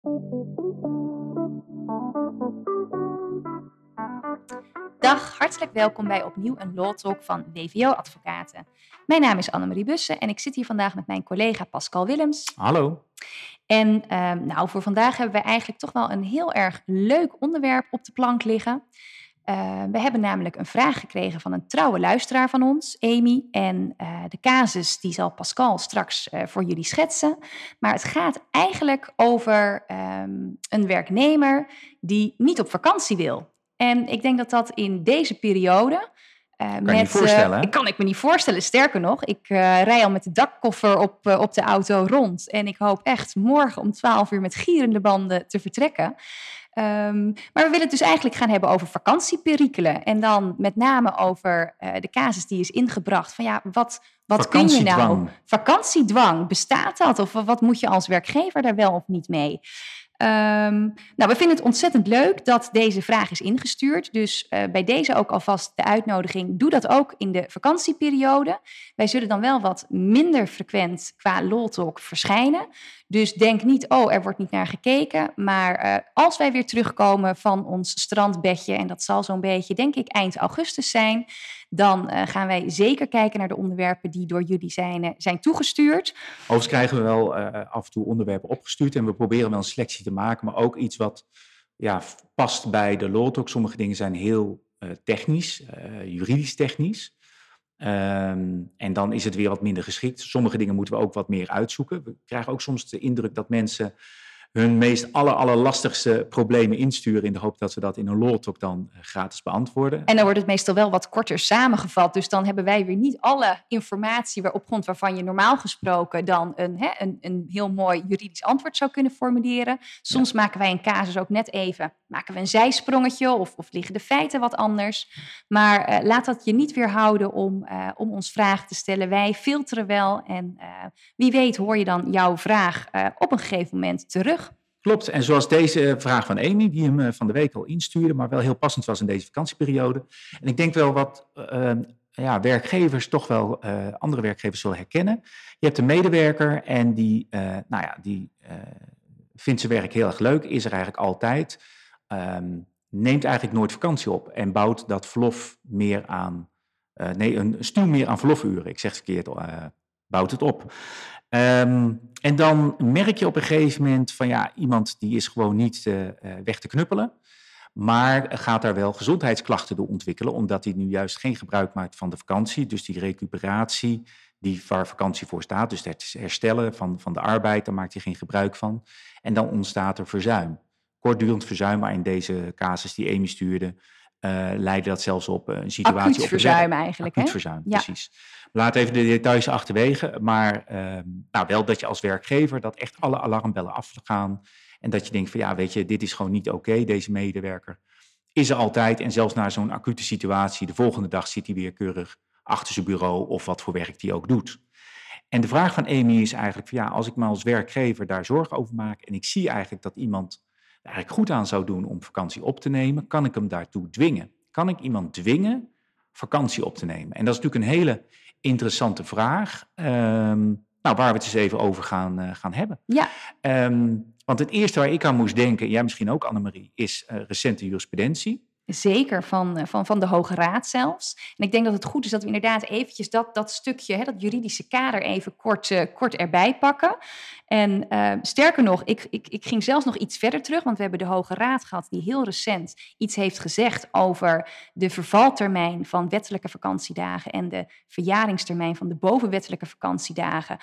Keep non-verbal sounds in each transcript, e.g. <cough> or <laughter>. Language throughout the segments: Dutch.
Dag, hartelijk welkom bij opnieuw een Law Talk van WVO Advocaten. Mijn naam is Annemarie Bussen en ik zit hier vandaag met mijn collega Pascal Willems. Hallo. En ehm, nou, voor vandaag hebben we eigenlijk toch wel een heel erg leuk onderwerp op de plank liggen. Uh, we hebben namelijk een vraag gekregen van een trouwe luisteraar van ons, Amy. En uh, de casus die zal Pascal straks uh, voor jullie schetsen. Maar het gaat eigenlijk over um, een werknemer die niet op vakantie wil. En ik denk dat dat in deze periode. Kan met, voorstellen? Uh, kan ik me niet voorstellen. Sterker nog, ik rij al met de dakkoffer op, op de auto rond. En ik hoop echt morgen om 12 uur met gierende banden te vertrekken. Um, maar we willen het dus eigenlijk gaan hebben over vakantieperikelen. En dan met name over de casus die is ingebracht. Van ja, wat, wat kun je nou? Vakantiedwang, bestaat dat? Of wat moet je als werkgever daar wel of niet mee? Um, nou, we vinden het ontzettend leuk dat deze vraag is ingestuurd. Dus uh, bij deze ook alvast de uitnodiging. Doe dat ook in de vakantieperiode. Wij zullen dan wel wat minder frequent qua LOL verschijnen. Dus denk niet, oh, er wordt niet naar gekeken. Maar uh, als wij weer terugkomen van ons strandbedje, en dat zal zo'n beetje, denk ik, eind augustus zijn, dan uh, gaan wij zeker kijken naar de onderwerpen die door jullie zijn, uh, zijn toegestuurd. Overigens krijgen we wel af en toe onderwerpen opgestuurd en we proberen wel een selectie te maken, maar ook iets wat ja, past bij de Talk. Sommige dingen zijn heel technisch, juridisch technisch. Um, en dan is het weer wat minder geschikt. Sommige dingen moeten we ook wat meer uitzoeken. We krijgen ook soms de indruk dat mensen hun meest aller, allerlastigste problemen insturen in de hoop dat ze dat in een law talk dan eh, gratis beantwoorden. En dan wordt het meestal wel wat korter samengevat. Dus dan hebben wij weer niet alle informatie op grond waarvan je normaal gesproken dan een, hè, een, een heel mooi juridisch antwoord zou kunnen formuleren. Soms ja. maken wij een casus ook net even, maken we een zijsprongetje of, of liggen de feiten wat anders. Maar uh, laat dat je niet weerhouden om, uh, om ons vragen te stellen. Wij filteren wel en uh, wie weet hoor je dan jouw vraag op een gegeven moment terug. Klopt, en zoals deze vraag van Amy, die hem van de week al instuurde, maar wel heel passend was in deze vakantieperiode. En ik denk wel wat uh, ja, werkgevers toch wel andere werkgevers zullen herkennen. Je hebt een medewerker en die, nou ja, die vindt zijn werk heel erg leuk, is er eigenlijk altijd, um, neemt eigenlijk nooit vakantie op en bouwt dat verlof meer aan, nee, een stuw meer aan verlofuren. Ik zeg het verkeerd, bouwt het op. Um, en dan merk je op een gegeven moment van ja, iemand die is gewoon niet uh, weg te knuppelen. Maar gaat daar wel gezondheidsklachten door ontwikkelen, omdat hij nu juist geen gebruik maakt van de vakantie. Dus die recuperatie, die waar vakantie voor staat, dus het herstellen van, van de arbeid, daar maakt hij geen gebruik van. En dan ontstaat er verzuim. Kortdurend verzuim, maar in deze casus die Amy stuurde, uh, leidde dat zelfs op een situatie Acuut op verzuim eigenlijk, Acuut verzuim, ja. precies. Laat even de details achterwege, maar uh, nou, wel dat je als werkgever dat echt alle alarmbellen afgaan en dat je denkt van ja, weet je, dit is gewoon niet oké, deze medewerker is er altijd en zelfs na zo'n acute situatie, de volgende dag zit hij weer keurig achter zijn bureau of wat voor werk hij ook doet. En de vraag van Amy is eigenlijk van ja, als ik me als werkgever daar zorgen over maak en ik zie eigenlijk dat iemand eigenlijk goed aan zou doen om vakantie op te nemen, kan ik hem daartoe dwingen? Kan ik iemand dwingen vakantie op te nemen? En dat is natuurlijk een hele interessante vraag, um, nou, waar we het eens even over gaan, uh, gaan hebben. Ja. Um, want het eerste waar ik aan moest denken, jij misschien ook Annemarie, is uh, recente jurisprudentie. Zeker, van, eh, van, van de Hoge Raad zelfs. En ik denk dat het goed is dat we inderdaad eventjes dat, dat stukje, hè, dat juridische kader even kort, uh, kort erbij pakken. En uh, sterker nog, ik, ik, ik ging zelfs nog iets verder terug, want we hebben de Hoge Raad gehad die heel recent iets heeft gezegd over de vervaltermijn van wettelijke vakantiedagen en de verjaringstermijn van de bovenwettelijke vakantiedagen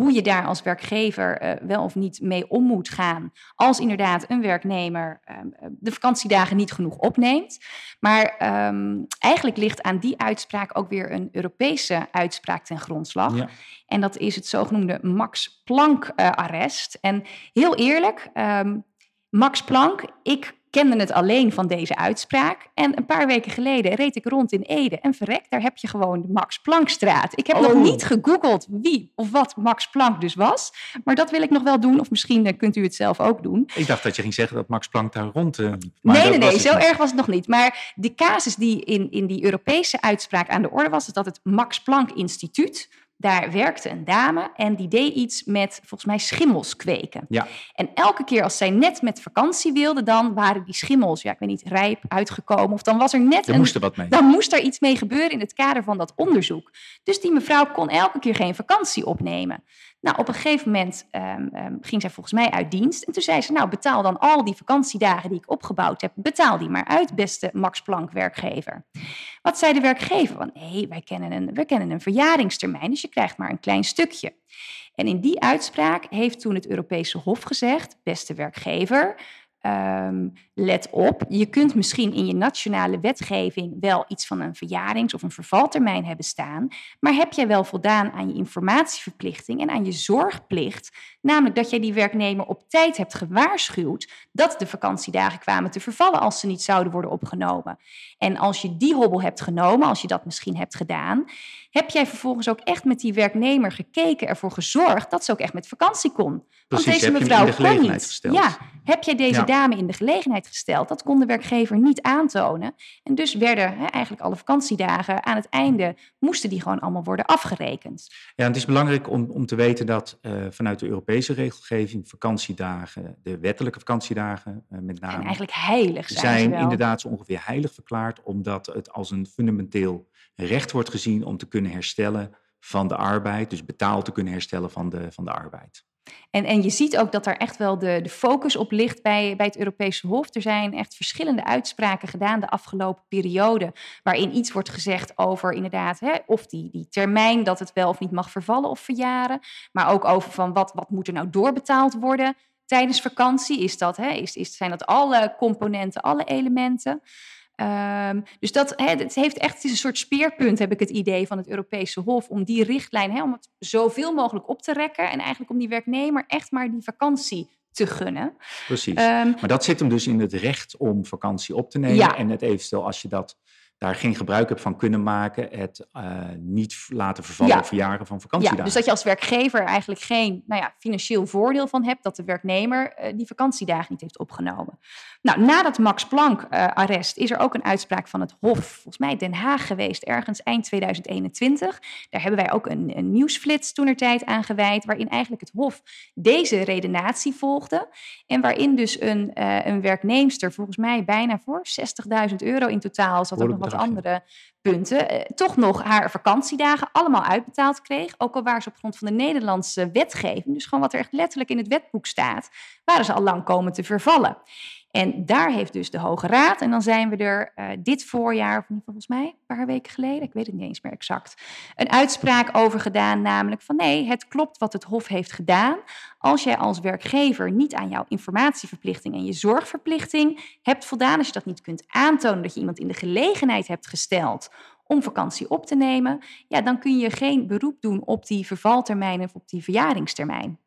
hoe je daar als werkgever uh, wel of niet mee om moet gaan. Als inderdaad een werknemer uh, de vakantiedagen niet genoeg opneemt. Maar um, eigenlijk ligt aan die uitspraak ook weer een Europese uitspraak ten grondslag. Ja. En dat is het zogenoemde Max Planck-arrest. Uh, en heel eerlijk, um, Max Planck, ik kende het alleen van deze uitspraak. En een paar weken geleden reed ik rond in Ede en verrek, daar heb je gewoon de Max Planckstraat. Ik heb oh. nog niet gegoogeld wie of wat Max Planck dus was, maar dat wil ik nog wel doen. Of misschien uh, kunt u het zelf ook doen. Ik dacht dat je ging zeggen dat Max Planck daar rond... Uh, nee, nee, nee, zo niet. erg was het nog niet. Maar de casus die in, in die Europese uitspraak aan de orde was, is dat het Max Planck Instituut daar werkte een dame en die deed iets met volgens mij schimmels kweken. Ja. En elke keer als zij net met vakantie wilde, dan waren die schimmels, ja, ik weet niet, rijp uitgekomen. Of dan was er net een. moest er wat mee. Dan moest er iets mee gebeuren in het kader van dat onderzoek. Dus die mevrouw kon elke keer geen vakantie opnemen. Nou, op een gegeven moment ehm, ehm, ging zij volgens mij uit dienst. En toen zei ze, nou, betaal dan al die vakantiedagen die ik opgebouwd heb, betaal die maar uit, beste Max Planck werkgever. Wat zei de werkgever? Want nee, wij kennen, een, wij kennen een verjaringstermijn, dus je krijgt maar een klein stukje. En in die uitspraak heeft toen het Europese Hof gezegd, beste werkgever, ehm, let op, je kunt misschien in je nationale wetgeving wel iets van een verjarings- of een vervaltermijn hebben staan, maar heb jij wel voldaan aan je informatieverplichting en aan je zorgplicht, namelijk dat jij die werknemer op tijd hebt gewaarschuwd dat de vakantiedagen kwamen te vervallen als ze niet zouden worden opgenomen. En als je die hobbel hebt genomen, als je dat misschien hebt gedaan, heb jij vervolgens ook echt met die werknemer gekeken, ervoor gezorgd dat ze ook echt met vakantie kon. Precies, Want deze mevrouw de kon niet. gesteld. Ja, heb jij deze Ja. dame in de gelegenheid Dat kon de werkgever niet aantonen. En dus werden hè, eigenlijk alle vakantiedagen aan het einde, moesten die gewoon allemaal worden afgerekend. Ja, het is belangrijk om, om te weten dat eh, vanuit de Europese regelgeving vakantiedagen, de wettelijke vakantiedagen eh, met En name, eigenlijk heilig zijn, ze zijn wel. inderdaad zo ongeveer heilig verklaard, omdat het als een fundamenteel recht wordt gezien om te kunnen herstellen van de arbeid, dus betaald te kunnen herstellen van de, van de arbeid. En, en je ziet ook dat daar echt wel de, de focus op ligt bij, bij het Europese Hof. Er zijn echt verschillende uitspraken gedaan de afgelopen periode. Waarin iets wordt gezegd over inderdaad, hè, of die, die termijn dat het wel of niet mag vervallen of verjaren. Maar ook over van wat, wat moet er nou doorbetaald worden tijdens vakantie. Is dat, hè, is, is, zijn dat alle componenten, alle elementen? Ehm, dus dat, het, heeft echt, het is een soort speerpunt, heb ik het idee, van het Europese Hof. Om die richtlijn, om het zoveel mogelijk op te rekken. En eigenlijk om die werknemer echt maar die vakantie te gunnen. Precies. Ehm, maar dat zit hem dus in het recht om vakantie op te nemen. Ja. En het eventueel, als je dat, daar geen gebruik hebt van kunnen maken, het eh, niet laten vervallen Ja. of verjaren van ja, vakantiedagen. dus dat je als werkgever eigenlijk geen nou ja, financieel voordeel van hebt dat de werknemer eh, die vakantiedagen niet heeft opgenomen. Nou, na dat Max Planck-arrest is er ook een uitspraak van het Hof, volgens mij Den Haag geweest, ergens eind 2021. Daar hebben wij ook een, een nieuwsflits toenertijd aan gewijd, waarin eigenlijk het Hof deze redenatie volgde. En waarin dus een, eh, een werknemster, volgens mij bijna voor 60.000 euro in totaal, zat ook nog Behoorlijk wat andere punten, eh, toch nog haar vakantiedagen allemaal uitbetaald kreeg. Ook al waren ze op grond van de Nederlandse wetgeving, dus gewoon wat er echt letterlijk in het wetboek staat, waren ze al lang komen te vervallen. En daar heeft dus de Hoge Raad, en dan zijn we er eh, dit voorjaar, of geval volgens mij een paar weken geleden, ik weet het niet eens meer exact, een uitspraak over gedaan, namelijk van nee, het klopt wat het Hof heeft gedaan. Als jij als werkgever niet aan jouw informatieverplichting en je zorgverplichting hebt voldaan, als je dat niet kunt aantonen dat je iemand in de gelegenheid hebt gesteld om vakantie op te nemen, ja, dan kun je geen beroep doen op die vervaltermijn of op die verjaringstermijn.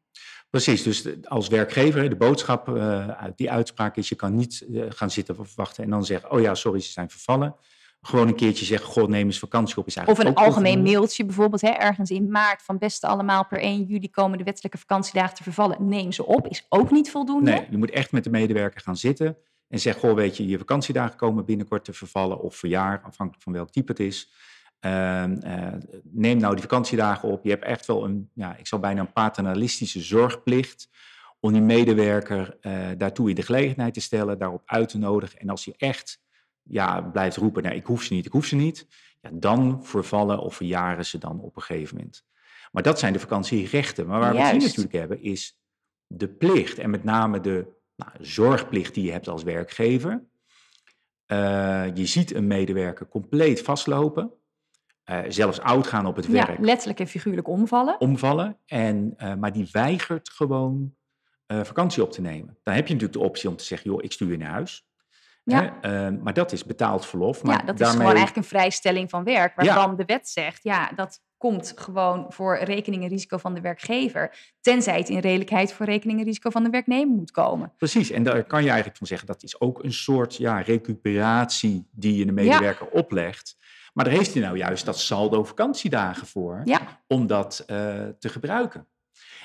Precies, dus als werkgever, de boodschap eh, uit die uitspraak is, je kan niet eh, gaan zitten of wachten en dan zeggen, oh ja, sorry, ze zijn vervallen. Gewoon een keertje zeggen, goh, neem eens vakantie op. Is Of eigenlijk een ook algemeen mailtje bijvoorbeeld, hè, ergens in maart van beste allemaal per 1 juli komen de wettelijke vakantiedagen te vervallen. Neem ze op, is ook niet voldoende. Nee, je moet echt met de medewerker gaan zitten en zeggen, goh, weet je, je vakantiedagen komen binnenkort te vervallen of verjaar, afhankelijk van welk type het is. Ehm, eh, neem nou die vakantiedagen op. Je hebt echt wel een, ja, ik zal bijna een paternalistische zorgplicht om die medewerker eh, daartoe in de gelegenheid te stellen, daarop uit te nodigen. En als je echt ja, blijft roepen, nee, ik hoef ze niet, ik hoef ze niet, ja, dan vervallen of verjaren ze dan op een gegeven moment. Maar dat zijn de vakantierechten. Maar waar we het natuurlijk hebben, is de plicht. En met name de nou, zorgplicht die je hebt als werkgever. Eh, je ziet een medewerker compleet vastlopen. Eh, zelfs oud gaan op het Ja, werk, letterlijk en figuurlijk omvallen. omvallen. En, eh, maar die weigert gewoon eh, vakantie op te nemen. Dan heb je natuurlijk de optie om te zeggen, joh, ik stuur je naar huis. Ja. Hè? Eh, maar dat is betaald verlof. Maar ja, dat is gewoon eigenlijk een vrijstelling van werk, Ja. waarvan de wet zegt, ja, dat komt gewoon voor rekening en risico van de werkgever, tenzij het in redelijkheid voor rekening en risico van de werknemer moet komen. Precies, en daar kan je eigenlijk van zeggen, dat is ook een soort ja, recuperatie die je de medewerker oplegt. Maar daar heeft hij nou juist dat saldo vakantiedagen voor, Ja, om dat eh, te gebruiken.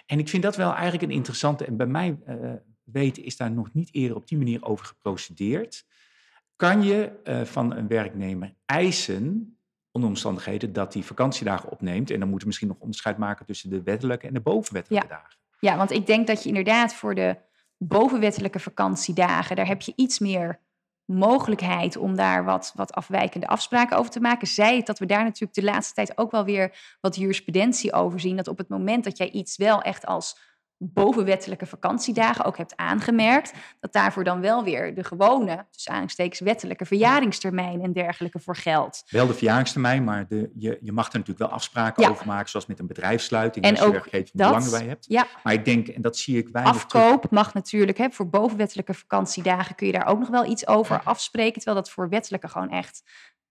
En ik vind dat wel eigenlijk een interessante, en bij mij eh, weten is daar nog niet eerder op die manier over geprocedeerd. Kan je eh, van een werknemer eisen onder omstandigheden dat hij vakantiedagen opneemt. En dan moeten we misschien nog onderscheid maken tussen de wettelijke en de bovenwettelijke dagen. Ja, want ik denk dat je inderdaad voor de bovenwettelijke vakantiedagen, daar heb je iets meer mogelijkheid om daar wat, wat afwijkende afspraken over te maken. Zij het dat we daar natuurlijk de laatste tijd ook wel weer wat jurisprudentie over zien. Dat op het moment dat jij iets wel echt als bovenwettelijke vakantiedagen ook hebt aangemerkt, dat daarvoor dan wel weer de gewone, dus aanstekens wettelijke verjaringstermijn en dergelijke voor geldt. Wel de verjaringstermijn, maar de, je, je mag er natuurlijk wel afspraken over maken, zoals met een bedrijfssluiting, en als je werkgever belangen bij hebt. Ja. Maar ik denk, en dat zie ik weinig Afkoop mag natuurlijk, hè, voor bovenwettelijke vakantiedagen kun je daar ook nog wel iets over afspreken, terwijl dat voor wettelijke gewoon echt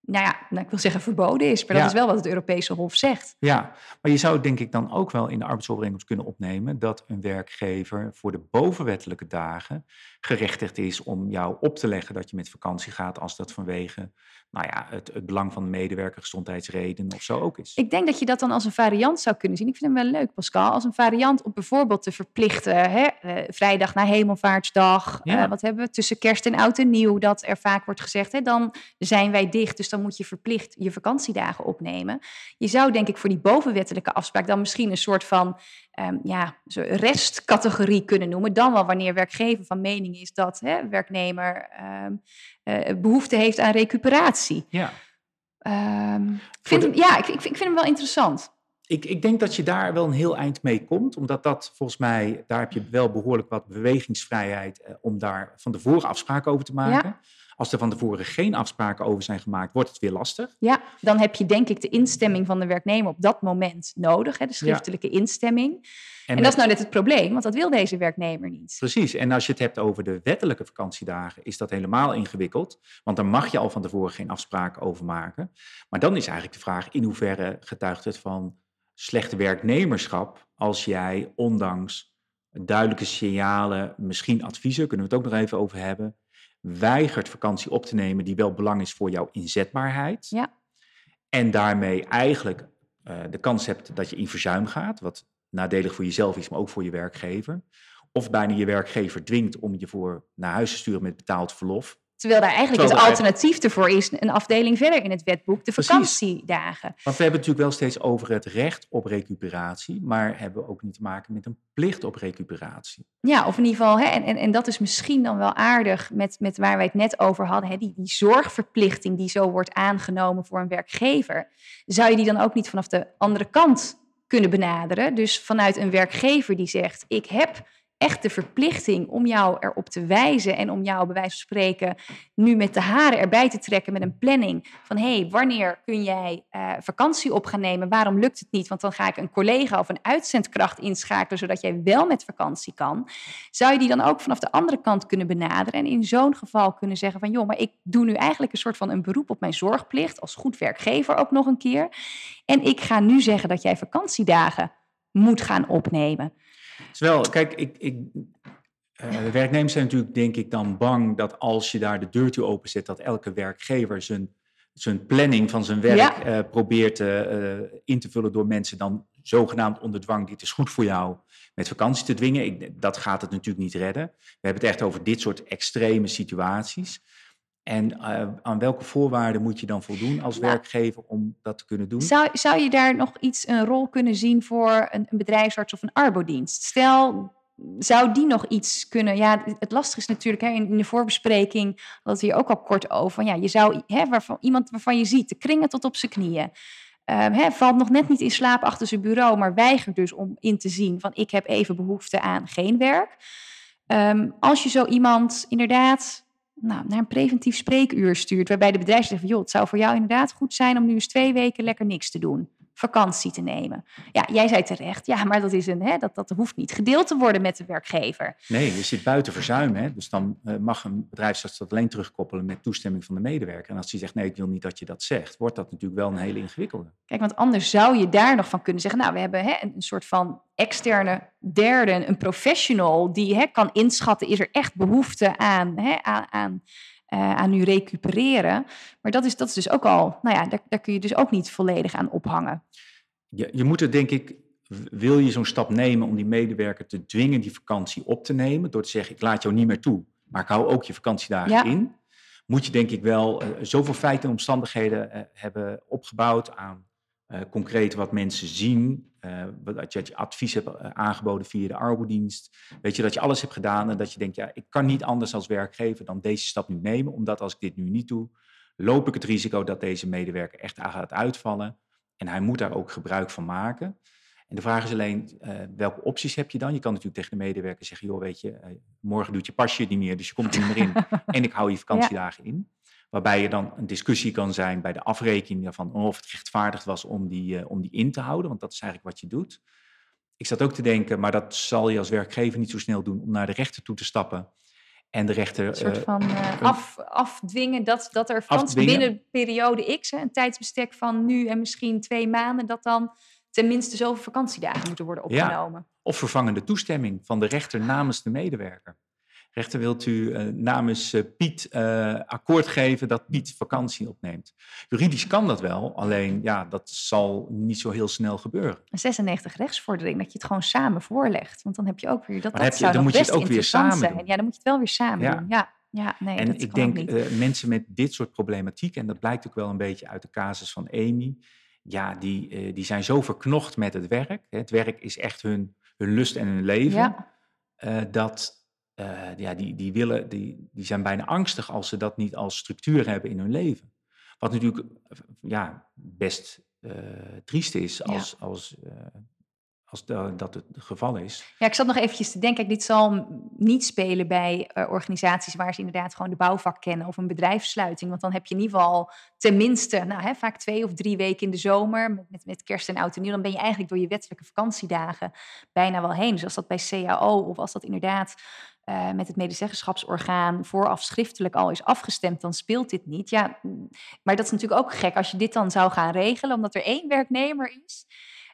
nou ja, nou, ik wil zeggen verboden is, maar dat is wel wat het Europese Hof zegt. Ja, maar je zou denk ik dan ook wel in de arbeidsovereenkomst kunnen opnemen dat een werkgever voor de bovenwettelijke dagen gerechtigd is om jou op te leggen dat je met vakantie gaat als dat vanwege nou ja, het, het belang van de medewerker, gezondheidsredenen of zo ook is. Ik denk dat je dat dan als een variant zou kunnen zien. Ik vind hem wel leuk, Pascal. Als een variant op bijvoorbeeld te verplichten. Hè? Uh, vrijdag na hemelvaartsdag. Uh, wat hebben we tussen kerst en oud en nieuw? Dat er vaak wordt gezegd, hè, dan zijn wij dicht. Dus dan moet je verplicht je vakantiedagen opnemen. Je zou denk ik voor die bovenwettelijke afspraak dan misschien een soort van um, ja, restcategorie kunnen noemen. Dan wel wanneer werkgever van mening is dat hè, werknemer um, uh, behoefte heeft aan recuperatie. Ja. Um, vind hem, ja, ik, ik, vind hem wel interessant. Ik, ik, denk dat je daar wel een heel eind mee komt, omdat dat volgens mij, daar heb je wel behoorlijk wat bewegingsvrijheid uh, om daar van tevoren afspraken over te maken. Ja. Als er van tevoren geen afspraken over zijn gemaakt, wordt het weer lastig. Ja, dan heb je denk ik de instemming van de werknemer op dat moment nodig, hè, de schriftelijke instemming. En, dat is nou net het probleem, want dat wil deze werknemer niet. Precies, en als je het hebt over de wettelijke vakantiedagen, is dat helemaal ingewikkeld. Want daar mag je al van tevoren geen afspraken over maken. Maar dan is eigenlijk de vraag, in hoeverre getuigt het van slechte werknemerschap als jij ondanks duidelijke signalen, misschien adviezen, kunnen we het ook nog even over hebben, weigert vakantie op te nemen die wel belang is voor jouw inzetbaarheid. Ja. En daarmee eigenlijk uh, de kans hebt dat je in verzuim gaat, wat nadelig voor jezelf is, maar ook voor je werkgever. Of bijna je werkgever dwingt om je voor naar huis te sturen met betaald verlof. Terwijl daar eigenlijk het alternatief ervoor is, een afdeling verder in het wetboek, de vakantiedagen. Want we hebben het natuurlijk wel steeds over het recht op recuperatie, maar hebben we ook niet te maken met een plicht op recuperatie. Ja, of in ieder geval, hè, en, en, en dat is misschien dan wel aardig met, met waar wij het net over hadden, hè, die, die zorgverplichting die zo wordt aangenomen voor een werkgever. Zou je die dan ook niet vanaf de andere kant kunnen benaderen? Dus vanuit een werkgever die zegt, ik heb echt de verplichting om jou erop te wijzen en om jou bij wijze van spreken nu met de haren erbij te trekken met een planning van hé, hey, wanneer kun jij uh, vakantie op gaan nemen? Waarom lukt het niet? Want dan ga ik een collega of een uitzendkracht inschakelen zodat jij wel met vakantie kan. Zou je die dan ook vanaf de andere kant kunnen benaderen en in zo'n geval kunnen zeggen van joh, maar ik doe nu eigenlijk een soort van een beroep op mijn zorgplicht als goed werkgever ook nog een keer. En ik ga nu zeggen dat jij vakantiedagen moet gaan opnemen. Terwijl, kijk, ik, ik, uh, werknemers zijn natuurlijk, denk ik, dan bang dat als je daar de deur toe openzet, dat elke werkgever zijn, zijn planning van zijn werk ja. uh, probeert uh, in te vullen door mensen dan zogenaamd onder dwang, dit is goed voor jou, met vakantie te dwingen. Ik, dat gaat het natuurlijk niet redden. We hebben het echt over dit soort extreme situaties. En uh, aan welke voorwaarden moet je dan voldoen als nou, werkgever om dat te kunnen doen? Zou, zou je daar nog iets een rol kunnen zien voor een, een bedrijfsarts of een arbodienst? Stel, zou die nog iets kunnen? Ja, het lastige is natuurlijk, hè, in, in de voorbespreking we hier ook al kort over. Ja, je zou hè, waarvan, iemand waarvan je ziet, de kringen tot op zijn knieën. Um, hè, valt nog net niet in slaap achter zijn bureau, maar weigert dus om in te zien van ik heb even behoefte aan geen werk. Um, als je zo iemand inderdaad nou, naar een preventief spreekuur stuurt. Waarbij de bedrijf zegt joh, het zou voor jou inderdaad goed zijn om nu eens twee weken lekker niks te doen. Vakantie te nemen. Ja, jij zei terecht, ja, maar dat, is een, hè, dat, dat hoeft niet gedeeld te worden met de werkgever. Nee, je zit buiten verzuim. Hè? Dus dan uh, mag een bedrijfsarts dat alleen terugkoppelen met toestemming van de medewerker. En als die zegt, nee, ik wil niet dat je dat zegt, wordt dat natuurlijk wel een hele ingewikkelde. Kijk, want anders zou je daar nog van kunnen zeggen, nou, we hebben hè, een soort van externe derde, een professional die hè, kan inschatten, is er echt behoefte aan, hè, aan, aan, uh, aan nu recupereren. Maar dat is, dat is dus ook al, nou ja, daar, daar kun je dus ook niet volledig aan ophangen. Je, je moet er denk ik, wil je zo'n stap nemen om die medewerker te dwingen die vakantie op te nemen, door te zeggen, ik laat jou niet meer toe, maar ik hou ook je vakantiedagen ja. in. moet je denk ik wel uh, zoveel feiten en omstandigheden uh, hebben opgebouwd aan uh, concreet wat mensen zien. dat je, dat je advies hebt aangeboden via de arbodienst. Weet je, dat je alles hebt gedaan en dat je denkt, ja, ik kan niet anders als werkgever dan deze stap nu nemen. Omdat als ik dit nu niet doe, loop ik het risico dat deze medewerker echt gaat uitvallen. En hij moet daar ook gebruik van maken. En de vraag is alleen, uh, welke opties heb je dan? Je kan natuurlijk tegen de medewerker zeggen, joh, weet je, uh, morgen doet je pasje niet meer, dus je komt er niet meer in. <laughs> en ik hou je vakantiedagen ja. in. Waarbij je dan een discussie kan zijn bij de afrekening van of het rechtvaardigd was om die, uh, om die in te houden, want dat is eigenlijk wat je doet. Ik zat ook te denken, maar dat zal je als werkgever niet zo snel doen om naar de rechter toe te stappen en de rechter. Een soort van uh, af, afdwingen dat, dat er van binnen periode X, hè, een tijdsbestek van nu en misschien twee maanden, dat dan tenminste zoveel vakantiedagen moeten worden opgenomen. Ja, of vervangende toestemming van de rechter namens de medewerker. Rechter, wilt u uh, namens uh, Piet uh, akkoord geven dat Piet vakantie opneemt? Juridisch kan dat wel, alleen ja, dat zal niet zo heel snel gebeuren. Een 96 rechtsvordering, dat je het gewoon samen voorlegt. Want dan heb je ook weer dat. Maar dat je, zou dan moet je het ook weer samen zijn. doen. Ja, dan moet je het wel weer samen Ja. doen. Ja, ja nee, en dat ik denk uh, mensen met dit soort problematiek, en dat blijkt ook wel een beetje uit de casus van Amy, ja, die, uh, die zijn zo verknocht met het werk. Het werk is echt hun, hun lust en hun leven. Ja. Uh, dat uh, ja, die, die, willen, die, die zijn bijna angstig als ze dat niet als structuur hebben in hun leven. Wat natuurlijk ja, best triest is als, ja. als, als de, dat het geval is. Ja, ik zat nog eventjes te denken, dit zal niet spelen bij uh, organisaties waar ze inderdaad gewoon de bouwvak kennen of een bedrijfssluiting. Want dan heb je in ieder geval tenminste, nou, hè, vaak twee of drie weken in de zomer met, met, met kerst en oud en nieuw. Dan ben je eigenlijk door je wettelijke vakantiedagen bijna wel heen. Dus als dat bij CAO of als dat inderdaad uh, met het medezeggenschapsorgaan vooraf schriftelijk al is afgestemd, dan speelt dit niet. Ja, maar dat is natuurlijk ook gek als je dit dan zou gaan regelen, omdat er één werknemer is.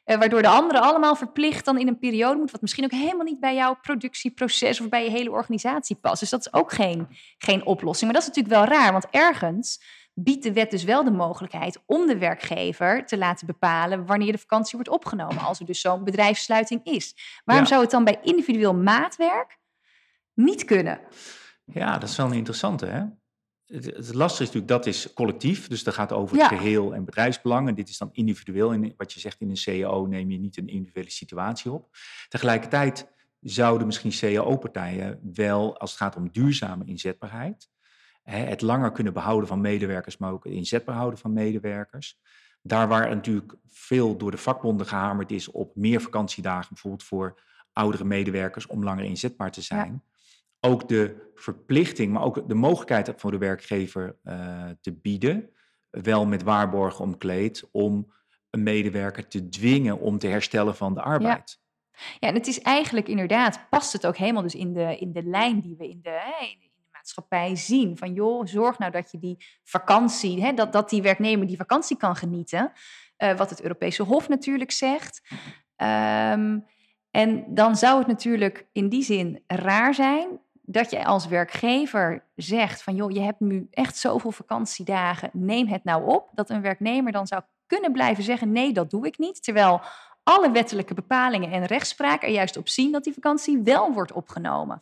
Uh, waardoor de anderen allemaal verplicht dan in een periode moet, wat misschien ook helemaal niet bij jouw productieproces of bij je hele organisatie past. Dus dat is ook geen, geen oplossing. Maar dat is natuurlijk wel raar, want ergens biedt de wet dus wel de mogelijkheid om de werkgever te laten bepalen wanneer de vakantie wordt opgenomen, als er dus zo'n bedrijfssluiting is. Waarom ja. zou het dan bij individueel maatwerk niet kunnen? Ja, dat is wel een interessante, hè? Het, het lastige is natuurlijk, dat is collectief, dus dat gaat over het ja. geheel en bedrijfsbelang. En dit is dan individueel. En wat je zegt in een CAO neem je niet een individuele situatie op. Tegelijkertijd zouden misschien CAO-partijen wel, als het gaat om duurzame inzetbaarheid, het langer kunnen behouden van medewerkers, maar ook het inzetbaar houden van medewerkers. Daar waar natuurlijk veel door de vakbonden gehamerd is op meer vakantiedagen, bijvoorbeeld voor oudere medewerkers, om langer inzetbaar te zijn. Ja ook de verplichting, maar ook de mogelijkheid voor de werkgever uh, te bieden, wel met waarborgen omkleed, om een medewerker te dwingen om te herstellen van de arbeid. Ja, ja en het is eigenlijk inderdaad, past het ook helemaal dus in de, in de lijn die we in de, hè, in de maatschappij zien. Van joh, zorg nou dat je die vakantie, hè, dat, dat die werknemer die vakantie kan genieten. Uh, wat het Europese Hof natuurlijk zegt. Um, en dan zou het natuurlijk in die zin raar zijn dat je als werkgever zegt van joh, je hebt nu echt zoveel vakantiedagen, neem het nou op. Dat een werknemer dan zou kunnen blijven zeggen nee, dat doe ik niet. Terwijl alle wettelijke bepalingen en rechtspraak er juist op zien dat die vakantie wel wordt opgenomen.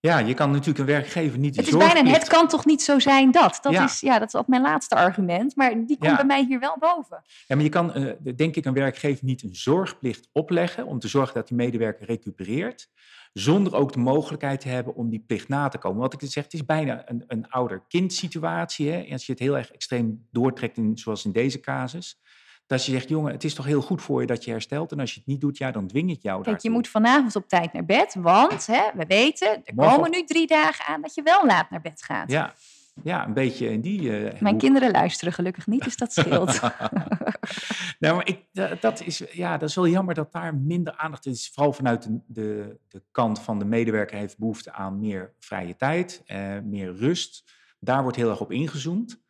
Ja, je kan natuurlijk een werkgever niet. Het is bijna een, het kan toch niet zo zijn dat. Dat, ja. Is, ja, dat is mijn laatste argument, maar die komt ja. bij mij hier wel boven. Ja, maar je kan, uh, denk ik, een werkgever niet een zorgplicht opleggen om te zorgen dat die medewerker recupereert zonder ook de mogelijkheid te hebben om die plicht na te komen. Wat ik zeg, het is bijna een, een ouder-kind situatie. Hè? Als je het heel erg extreem doortrekt, in, zoals in deze casus. Dat je zegt, jongen, het is toch heel goed voor je dat je herstelt. En als je het niet doet, ja, dan dwing ik jou Kijk, daartoe. je moet vanavond op tijd naar bed, want hè, we weten, er Morgen... komen nu drie dagen aan dat je wel laat naar bed gaat. Ja, ja, een beetje in die. Uh, Mijn kinderen luisteren gelukkig niet, dus dat scheelt. <laughs> <laughs> nou, maar ik, dat, is, ja, dat is wel jammer dat daar minder aandacht is. Vooral vanuit de, de, de kant van de medewerker heeft behoefte aan meer vrije tijd, uh, meer rust. Daar wordt heel erg op ingezoomd.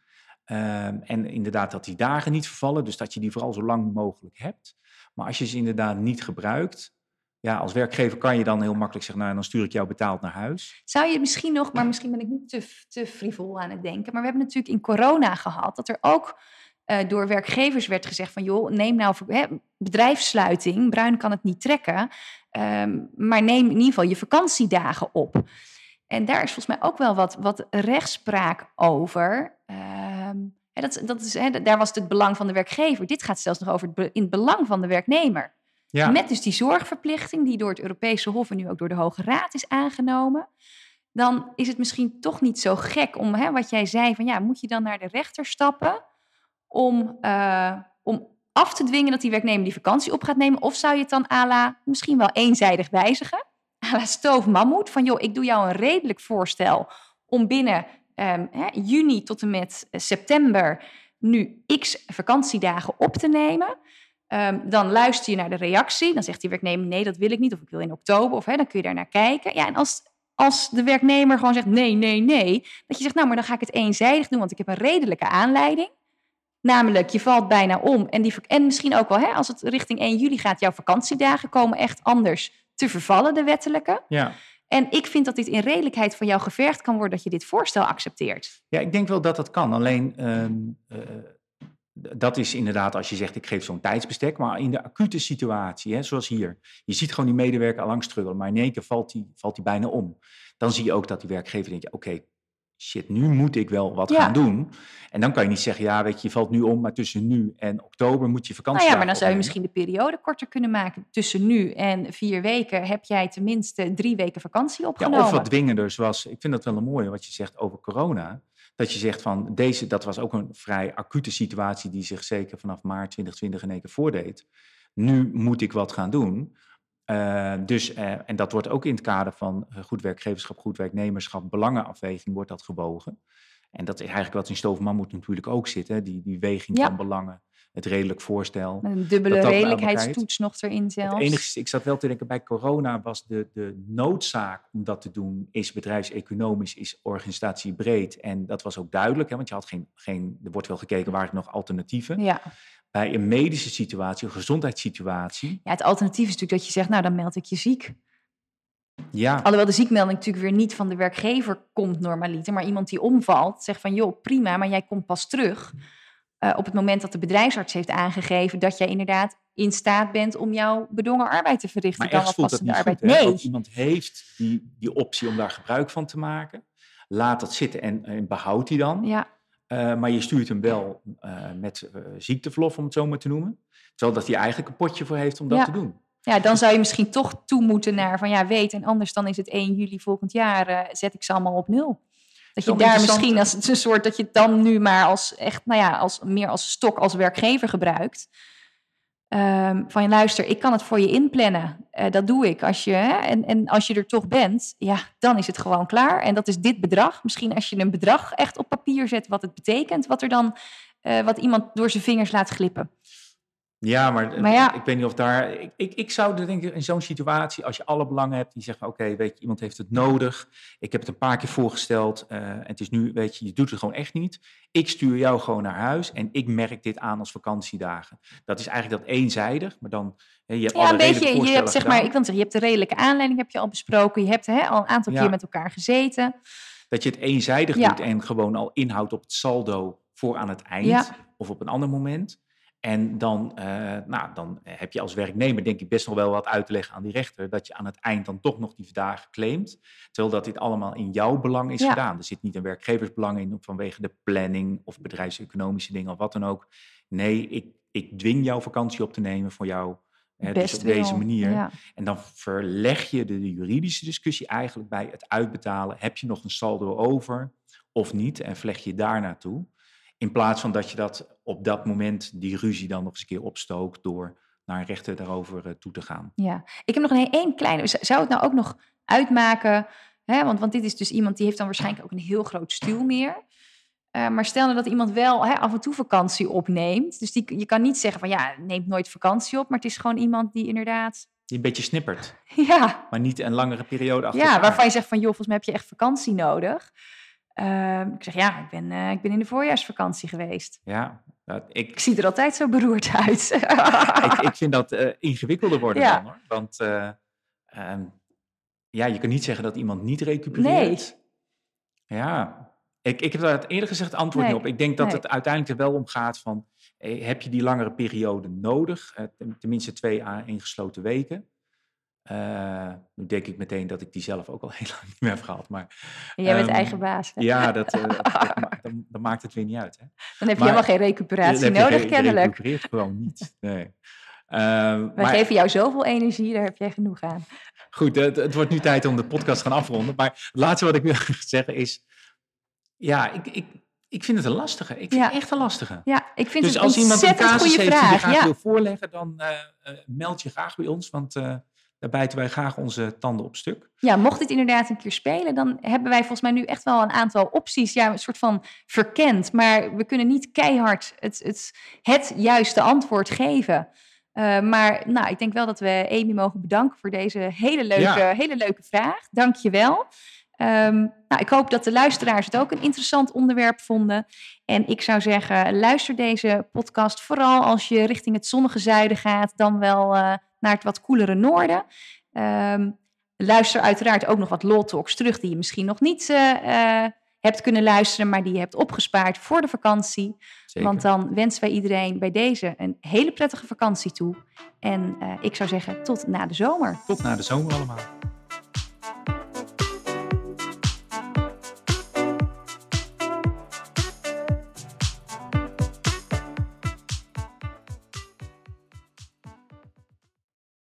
Uh, en inderdaad dat die dagen niet vervallen, dus dat je die vooral zo lang mogelijk hebt. Maar als je ze inderdaad niet gebruikt, ja, als werkgever kan je dan heel makkelijk zeggen, nou, dan stuur ik jou betaald naar huis. Zou je misschien nog, maar misschien ben ik niet te, te frivol aan het denken, maar we hebben natuurlijk in corona gehad dat er ook uh, door werkgevers werd gezegd van, joh, neem nou bedrijfssluiting, Bruin kan het niet trekken, um, maar neem in ieder geval je vakantiedagen op. En daar is volgens mij ook wel wat, wat rechtspraak over. Ehm, hè, dat, dat is, daar was het belang van de werkgever. Dit gaat zelfs nog over in het belang van de werknemer. Met dus die zorgverplichting die door het Europese Hof en nu ook door de Hoge Raad is aangenomen. Dan is het misschien toch niet zo gek om, hè, wat jij zei, van ja, moet je dan naar de rechter stappen om, eh, om af te dwingen dat die werknemer die vakantie op gaat nemen? Of zou je het dan à la misschien wel eenzijdig wijzigen? À la stoof van joh, ik doe jou een redelijk voorstel om binnen ehm, hè, juni tot en met eh, september nu x vakantiedagen op te nemen. Ehm, dan luister je naar de reactie. Dan zegt die werknemer: nee, dat wil ik niet. Of ik wil in oktober. Of hè, dan kun je daar naar kijken. Ja, en als, als de werknemer gewoon zegt: nee, nee, nee. Dat je zegt: nou, maar dan ga ik het eenzijdig doen, want ik heb een redelijke aanleiding. Namelijk, je valt bijna om. En, die, en misschien ook wel, hè, als het richting 1 juli gaat, jouw vakantiedagen komen echt anders te vervallen, de wettelijke. Ja. En ik vind dat dit in redelijkheid van jou gevergd kan worden dat je dit voorstel accepteert. ja, ik denk wel dat dat kan. Alleen, ehm, eh, dat is inderdaad als je zegt, ik geef zo'n tijdsbestek. Maar in de acute situatie, hè, zoals hier. Je ziet gewoon die medewerker al lang struggelen, maar in één keer valt die, valt die bijna om. Dan zie je ook dat die werkgever denkt, oké, shit, nu moet ik wel wat Ja. gaan doen. En dan kan je niet zeggen, ja, weet je, je valt nu om, maar tussen nu en oktober moet je vakantie Nou ja, maar dan zou je misschien de periode korter kunnen maken. Tussen nu en vier weken heb jij tenminste drie weken vakantie Ja, opgenomen. of wat dwingender, zoals, ik vind dat wel een mooie wat je zegt over corona. Dat je zegt van, deze, dat was ook een vrij acute situatie die zich zeker vanaf maart 2020 in één keer voordeed. Nu moet ik wat gaan doen. Eh, dus, eh, en dat wordt ook in het kader van eh, goed werkgeverschap, goed werknemerschap, belangenafweging wordt dat gewogen. En dat is eigenlijk wat in Stoofman natuurlijk ook zit, hè? Die, die weging Ja. van belangen, het redelijk voorstel. Een dubbele dat dat bij redelijkheidstoets nog erin zelfs. Het enige, ik zat wel te denken, bij corona was de, de noodzaak om dat te doen, is bedrijfseconomisch, is organisatiebreed. En dat was ook duidelijk, hè, want je had geen, geen, er wordt wel gekeken, waar nog alternatieven. Ja. Bij een medische situatie, een gezondheidssituatie, ja, het alternatief is natuurlijk dat je zegt, nou dan meld ik je ziek. ja, Alhoewel de ziekmelding natuurlijk weer niet van de werkgever komt normaliter, maar iemand die omvalt zegt van joh, prima, maar jij komt pas terug eh, op het moment dat de bedrijfsarts heeft aangegeven dat jij inderdaad in staat bent om jouw bedongen arbeid te verrichten. maar dan voelt dat passende niet arbeid. Nee, Als iemand heeft die, die optie om daar gebruik van te maken, laat dat zitten en, en behoud die dan. ja, Eh, maar je stuurt hem wel eh, met ziekteverlof, om het zo maar te noemen. Terwijl dat hij eigenlijk een potje voor heeft om dat Ja. te doen. ja, dan zou je misschien toch toe moeten naar van ja, weet en anders dan is het 1 juli volgend jaar, zet ik ze allemaal op nul. Dat je daar misschien als het een soort dat je het dan nu maar als echt, nou ja, als meer als stok als werkgever gebruikt. Ehm, van je luister, ik kan het voor je inplannen. Eh, dat doe ik. Als je, hè, en, en als je er toch bent, ja, dan is het gewoon klaar. En dat is dit bedrag. Misschien als je een bedrag echt op papier zet, wat het betekent, wat er dan, eh, wat iemand door zijn vingers laat glippen. Ja, maar, eh, Maar ja. ik weet niet of daar. Ik, ik, ik zou er denk ik in zo'n situatie, als je alle belangen hebt, die zegt van oké, weet je, iemand heeft het nodig. Ik heb het een paar keer voorgesteld. eh, en het is nu, weet je, je doet het gewoon echt niet. Ik stuur jou gewoon naar huis en ik merk dit aan als vakantiedagen. Dat is eigenlijk dat eenzijdig, maar dan. hè, Je hebt Ja, alle een beetje. Je hebt zeg maar, ik wil zeggen, je hebt de redelijke aanleiding heb je al besproken. Je hebt hè, al een aantal Ja. keer met elkaar gezeten. Dat je het eenzijdig Ja. doet en gewoon al inhoudt op het saldo voor aan het eind of op een ander moment. En dan, eh, nou, dan heb je als werknemer denk ik best nog wel wat uit te leggen aan die rechter. Dat je aan het eind dan toch nog die dagen claimt. Terwijl dat dit allemaal in jouw belang is Ja. gedaan. Er zit niet een werkgeversbelang in vanwege de planning of bedrijfseconomische dingen of wat dan ook. Nee, ik, ik dwing jouw vakantie op te nemen voor jou. Hè, dus op deze manier. Ja. En dan verleg je de, de juridische discussie eigenlijk bij het uitbetalen. Heb je nog een saldo over of niet? En vleg je daar naartoe. In plaats van dat je dat op dat moment die ruzie dan nog eens een keer opstookt door naar een rechter daarover eh, toe te gaan. Ja, ik heb nog een één kleine. Zou het nou ook nog uitmaken? Hè, want, want dit is dus iemand die heeft dan waarschijnlijk ook een heel groot stuwmeer. Eh, maar stel nou dat iemand wel hè, af en toe vakantie opneemt. Dus die, je kan niet zeggen van ja, neemt nooit vakantie op. Maar het is gewoon iemand die inderdaad. Die een beetje snippert, <laughs> Ja, maar niet een langere periode achter ja waarvan je zegt van joh, volgens mij heb je echt vakantie nodig. Ehm, ik zeg ja, ik ben, eh, ik ben in de voorjaarsvakantie geweest. Ja, dat- ik, Ik zie er altijd zo beroerd uit. <laughs> ik, ik vind dat eh, ingewikkelder worden Ja. dan hoor. Want eh, ehm, ja, je kan niet zeggen dat iemand niet recupereert. Ja, ik, ik heb daar het eerlijk gezegd antwoord Nee, niet op. Ik denk dat nee. het uiteindelijk er wel om gaat van, heb je die langere periode nodig? Ten- tenminste twee à ingesloten weken. Uh, nu denk ik meteen dat ik die zelf ook al <laughs> heel lang niet meer heb gehad. Maar, en jij bent um, eigen baas. Hè? Ja, dat, <laughs> uh, dat, maakt het weer niet uit. Hè? Dan heb je maar, helemaal geen recuperatie nodig, je, kennelijk. Je recupereert gewoon niet. Nee. Uh, Wij maar, geven jou zoveel energie, daar heb jij genoeg aan. Goed, het, het, wordt nu tijd om de podcast te gaan afronden. Maar het laatste wat ik wil <laughs> zeggen is... Ja, ik, ik, ik vind het een lastige. Ik vind ja. het echt een lastige. Ja, ik vind dus het als iemand een casus heeft vraag. die je graag ja. wil voorleggen, dan uh, meld je graag bij ons. Want uh, daar bijten wij graag onze tanden op stuk. Ja, mocht dit inderdaad een keer spelen, dan hebben wij volgens mij nu echt wel een aantal opties. Ja, een soort van verkend. Maar we kunnen niet keihard het, het, het juiste antwoord geven. Uh, maar nou, ik denk wel dat we Amy mogen bedanken voor deze hele leuke, ja. hele leuke vraag. Dank je wel. Um, nou, ik hoop dat de luisteraars het ook een interessant onderwerp vonden. En ik zou zeggen, luister deze podcast vooral als je richting het zonnige zuiden gaat, dan wel uh, naar het wat koelere noorden. Um, luister uiteraard ook nog wat Law Talks terug die je misschien nog niet uh, uh, hebt kunnen luisteren, maar die je hebt opgespaard voor de vakantie. Zeker. Want dan wensen wij iedereen bij deze een hele prettige vakantie toe. En ik zou zeggen, tot na de zomer. Tot na de zomer allemaal.